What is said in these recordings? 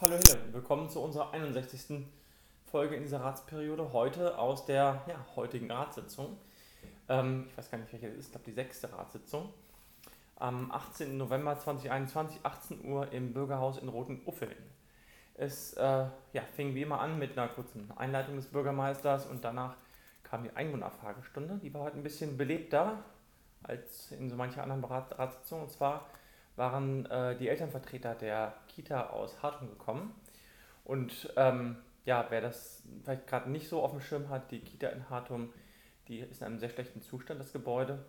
Hallo Hille, willkommen zu unserer 61. Folge in dieser Ratsperiode. Heute aus der ja, heutigen Ratssitzung. Ähm, ich weiß gar nicht, welche es ist, ich glaube die sechste Ratssitzung. Am 18. November 2021, 18 Uhr im Bürgerhaus in Roten Uffeln. Es äh, ja, fing wie immer an mit einer kurzen Einleitung des Bürgermeisters und danach kam die Einwohnerfragestunde. Die war heute ein bisschen belebter als in so mancher anderen Ratssitzungen. Und zwar waren äh, die Elternvertreter der Kita aus Hartung gekommen. Und ähm, ja, wer das vielleicht gerade nicht so auf dem Schirm hat, die Kita in Hartum, die ist in einem sehr schlechten Zustand, das Gebäude.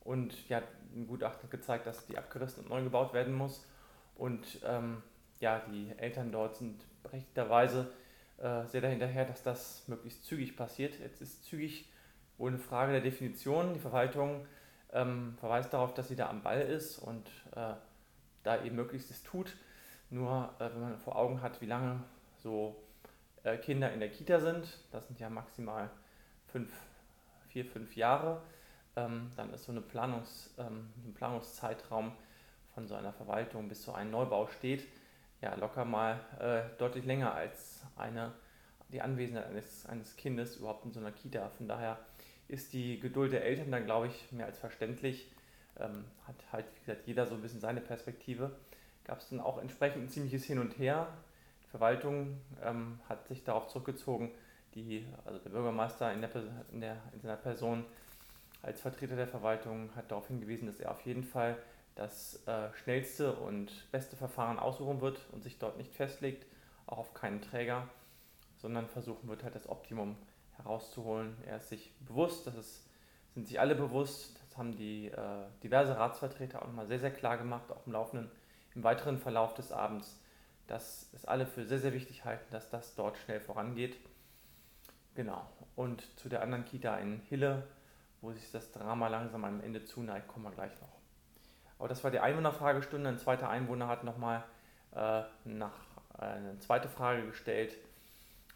Und ja, ein Gutachten hat gezeigt, dass die abgerissen und neu gebaut werden muss. Und ähm, ja, die Eltern dort sind berechtigterweise äh, sehr dahinterher, dass das möglichst zügig passiert. Jetzt ist zügig wohl eine Frage der Definition. Die Verwaltung ähm, verweist darauf, dass sie da am Ball ist und äh, da eben möglichst es tut. Nur äh, wenn man vor Augen hat, wie lange so äh, Kinder in der Kita sind, das sind ja maximal fünf, vier, fünf Jahre, ähm, dann ist so eine Planungs, ähm, ein Planungszeitraum von so einer Verwaltung bis so ein Neubau steht, ja locker mal äh, deutlich länger als eine, die Anwesenheit eines, eines Kindes überhaupt in so einer Kita. Von daher ist die Geduld der Eltern dann, glaube ich, mehr als verständlich ähm, hat halt, wie gesagt, jeder so ein bisschen seine Perspektive. Gab es dann auch entsprechend ein ziemliches Hin und Her. Die Verwaltung ähm, hat sich darauf zurückgezogen, die, also der Bürgermeister in, der, in, der, in seiner Person als Vertreter der Verwaltung hat darauf hingewiesen, dass er auf jeden Fall das äh, schnellste und beste Verfahren aussuchen wird und sich dort nicht festlegt, auch auf keinen Träger, sondern versuchen wird, halt das Optimum herauszuholen. Er ist sich bewusst, dass es sind sich alle bewusst, haben die äh, diverse Ratsvertreter auch nochmal sehr, sehr klar gemacht, auch im laufenden, im weiteren Verlauf des Abends, dass es alle für sehr, sehr wichtig halten, dass das dort schnell vorangeht. Genau. Und zu der anderen Kita in Hille, wo sich das Drama langsam am Ende zuneigt, kommen wir gleich noch. Aber das war die Einwohnerfragestunde. Ein zweiter Einwohner hat nochmal äh, nach, äh, eine zweite Frage gestellt.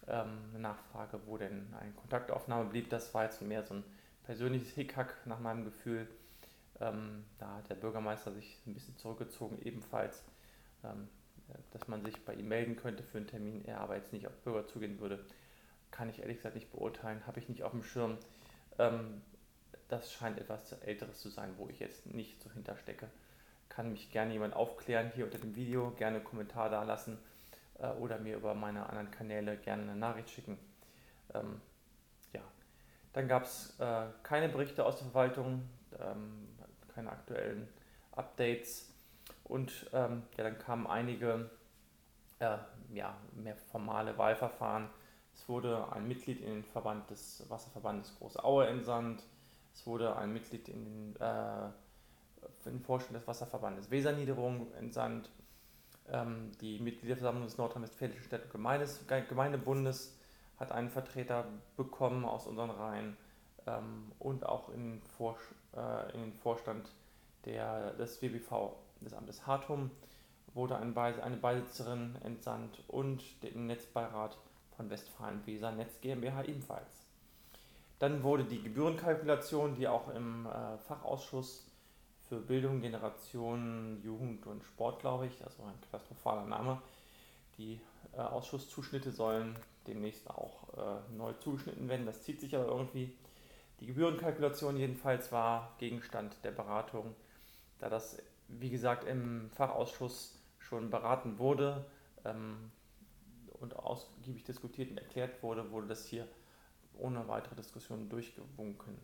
Ähm, eine Nachfrage, wo denn eine Kontaktaufnahme blieb. Das war jetzt mehr so ein persönliches Hickhack nach meinem Gefühl. Ähm, da hat der Bürgermeister sich ein bisschen zurückgezogen, ebenfalls, ähm, dass man sich bei ihm melden könnte für einen Termin. Er aber jetzt nicht auf Bürger zugehen würde, kann ich ehrlich gesagt nicht beurteilen, habe ich nicht auf dem Schirm. Ähm, das scheint etwas Älteres zu sein, wo ich jetzt nicht so hinterstecke. Kann mich gerne jemand aufklären hier unter dem Video, gerne einen Kommentar da lassen äh, oder mir über meine anderen Kanäle gerne eine Nachricht schicken. Ähm, dann gab es äh, keine Berichte aus der Verwaltung, ähm, keine aktuellen Updates und ähm, ja, dann kamen einige äh, ja, mehr formale Wahlverfahren. Es wurde ein Mitglied in den Verband des Wasserverbandes Große Aue entsandt. Es wurde ein Mitglied in den, äh, in den Vorstand des Wasserverbandes Weserniederung entsandt. Ähm, die Mitgliederversammlung des Nordrhein-Westfälischen Städte- und Gemeindebundes hat einen Vertreter bekommen aus unseren Reihen ähm, und auch in den, Vor äh, in den Vorstand der, des WBV des Amtes Hartum wurde ein Beis eine Beisitzerin entsandt und den Netzbeirat von Westfalen-Weser Netz GmbH ebenfalls. Dann wurde die Gebührenkalkulation, die auch im äh, Fachausschuss für Bildung, Generation, Jugend und Sport, glaube ich, also ein katastrophaler Name, die äh, Ausschusszuschnitte sollen demnächst auch äh, neu zugeschnitten werden. Das zieht sich aber irgendwie. Die Gebührenkalkulation jedenfalls war Gegenstand der Beratung, da das, wie gesagt, im Fachausschuss schon beraten wurde ähm, und ausgiebig diskutiert und erklärt wurde, wurde das hier ohne weitere Diskussion durchgewunken.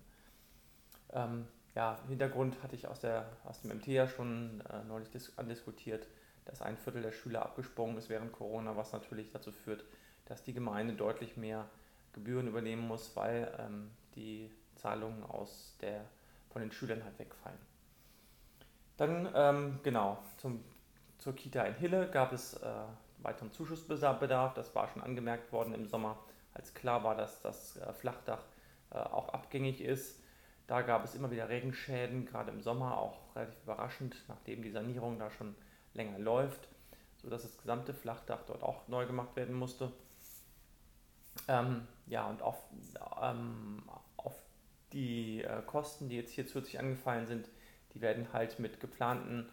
Ähm, ja, Hintergrund hatte ich aus, der, aus dem MT ja schon äh, neulich andiskutiert, dass ein Viertel der Schüler abgesprungen ist während Corona, was natürlich dazu führt, dass die Gemeinde deutlich mehr Gebühren übernehmen muss, weil ähm, die Zahlungen aus der, von den Schülern halt wegfallen. Dann, ähm, genau, zum, zur Kita in Hille gab es äh, weiteren Zuschussbedarf. Das war schon angemerkt worden im Sommer, als klar war, dass das äh, Flachdach äh, auch abgängig ist. Da gab es immer wieder Regenschäden, gerade im Sommer, auch relativ überraschend, nachdem die Sanierung da schon länger läuft, sodass das gesamte Flachdach dort auch neu gemacht werden musste. Ähm, ja, und auf, ähm, auf die äh, Kosten, die jetzt hier zusätzlich angefallen sind, die werden halt mit geplanten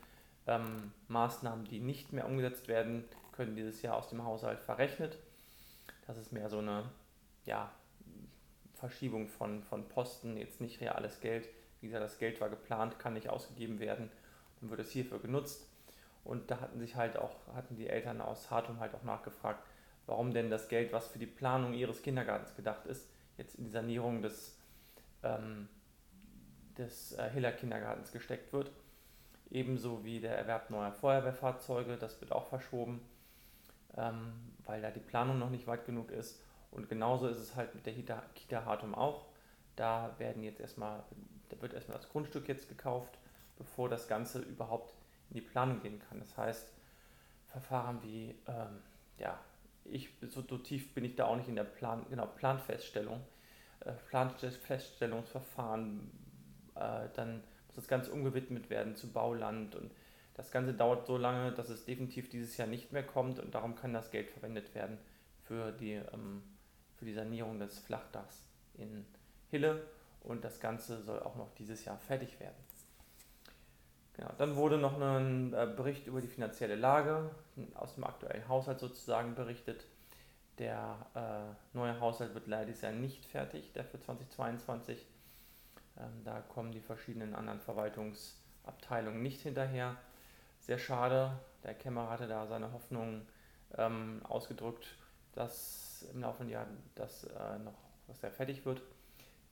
ähm, Maßnahmen, die nicht mehr umgesetzt werden, können dieses Jahr aus dem Haushalt verrechnet. Das ist mehr so eine ja, Verschiebung von, von Posten, jetzt nicht reales Geld. Wie gesagt, das Geld war geplant, kann nicht ausgegeben werden. Dann wird es hierfür genutzt. Und da hatten sich halt auch, hatten die Eltern aus Hartum halt auch nachgefragt, warum denn das Geld, was für die Planung ihres Kindergartens gedacht ist, jetzt in die Sanierung des, ähm, des äh, Hiller Kindergartens gesteckt wird. Ebenso wie der Erwerb neuer Feuerwehrfahrzeuge, das wird auch verschoben, ähm, weil da die Planung noch nicht weit genug ist. Und genauso ist es halt mit der Kita, Kita Hartum auch. Da werden jetzt erstmal, da wird erstmal das Grundstück jetzt gekauft, bevor das Ganze überhaupt in die Planung gehen kann. Das heißt, Verfahren wie, ähm, ja, ich, so, so, tief bin ich da auch nicht in der Plan, genau, Planfeststellung, äh, Planfeststellungsverfahren, äh, dann muss das Ganze umgewidmet werden zu Bauland und das Ganze dauert so lange, dass es definitiv dieses Jahr nicht mehr kommt und darum kann das Geld verwendet werden für die, ähm, für die Sanierung des Flachdachs in Hille und das Ganze soll auch noch dieses Jahr fertig werden. Genau, dann wurde noch ein äh, Bericht über die finanzielle Lage aus dem aktuellen Haushalt sozusagen berichtet. Der äh, neue Haushalt wird leider dieses Jahr nicht fertig, der für 2022. Ähm, da kommen die verschiedenen anderen Verwaltungsabteilungen nicht hinterher. Sehr schade. Der Kämmerer hatte da seine Hoffnungen ähm, ausgedrückt, dass im Laufe des Jahres das äh, noch was er fertig wird.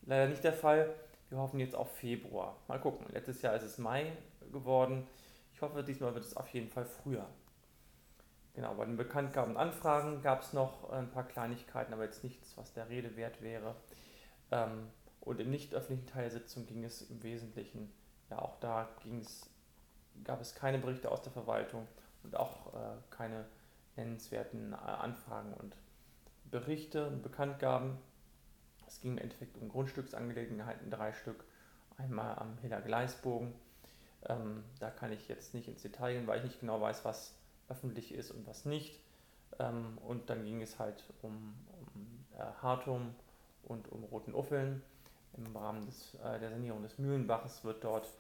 Leider nicht der Fall. Wir hoffen jetzt auf Februar. Mal gucken. Letztes Jahr ist es Mai geworden. Ich hoffe, diesmal wird es auf jeden Fall früher. Genau, bei den Bekanntgaben und Anfragen gab es noch ein paar Kleinigkeiten, aber jetzt nichts, was der Rede wert wäre. Ähm, und im nicht öffentlichen Teil der Sitzung ging es im Wesentlichen, ja auch da gab es keine Berichte aus der Verwaltung und auch äh, keine nennenswerten äh, Anfragen und Berichte und Bekanntgaben. Es ging im Endeffekt um Grundstücksangelegenheiten, drei Stück. Einmal am Hiller Gleisbogen. Ähm, da kann ich jetzt nicht ins Detail gehen, weil ich nicht genau weiß, was öffentlich ist und was nicht. Ähm, und dann ging es halt um, um äh, Hartum und um Roten Uffeln. Im Rahmen des, äh, der Sanierung des Mühlenbaches wird dort,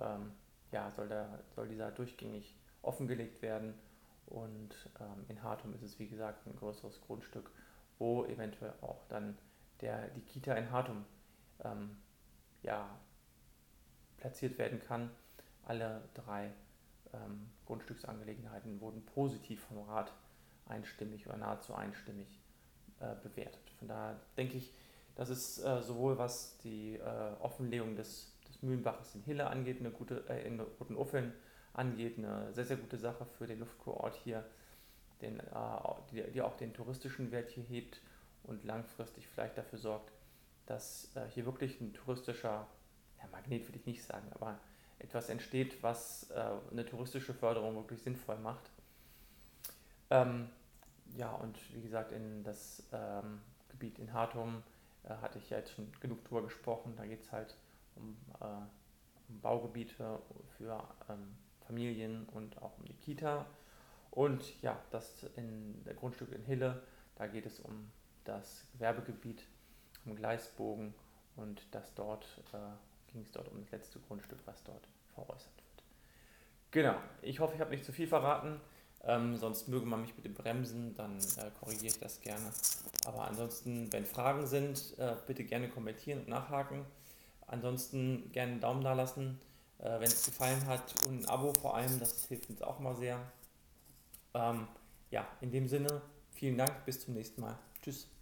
ähm, ja, soll, der, soll dieser durchgängig offengelegt werden. Und ähm, in Hartum ist es wie gesagt ein größeres Grundstück, wo eventuell auch dann der, die Kita in Hartum ähm, ja, platziert werden kann. Alle drei ähm, Grundstücksangelegenheiten wurden positiv vom Rat einstimmig oder nahezu einstimmig äh, bewertet. Von daher denke ich, dass es äh, sowohl was die äh, Offenlegung des, des Mühlenbaches in Hille angeht, eine gute, äh, in Roten Uffeln angeht, eine sehr, sehr gute Sache für den Luftkurort hier, den, äh, die, die auch den touristischen Wert hier hebt und langfristig vielleicht dafür sorgt, dass äh, hier wirklich ein touristischer, Magnet würde ich nicht sagen, aber etwas entsteht, was äh, eine touristische Förderung wirklich sinnvoll macht. Ähm, ja, und wie gesagt, in das ähm, Gebiet in Hartum äh, hatte ich ja jetzt schon genug drüber gesprochen. Da geht es halt um, äh, um, Baugebiete für ähm, Familien und auch um die Kita. Und ja, das in der Grundstück in Hille, da geht es um das Gewerbegebiet am Gleisbogen und das dort äh, ging es dort um das letzte Grundstück, was dort veräußert wird. Genau, ich hoffe, ich habe nicht zu viel verraten. Ähm, sonst möge man mich bitte bremsen, dann äh, korrigiere ich das gerne. Aber ansonsten, wenn Fragen sind, äh, bitte gerne kommentieren und nachhaken. Ansonsten gerne einen Daumen da lassen, äh, wenn es gefallen hat und ein Abo vor allem, das hilft uns auch mal sehr. Ähm, ja, in dem Sinne, vielen Dank, bis zum nächsten Mal. Tschüss.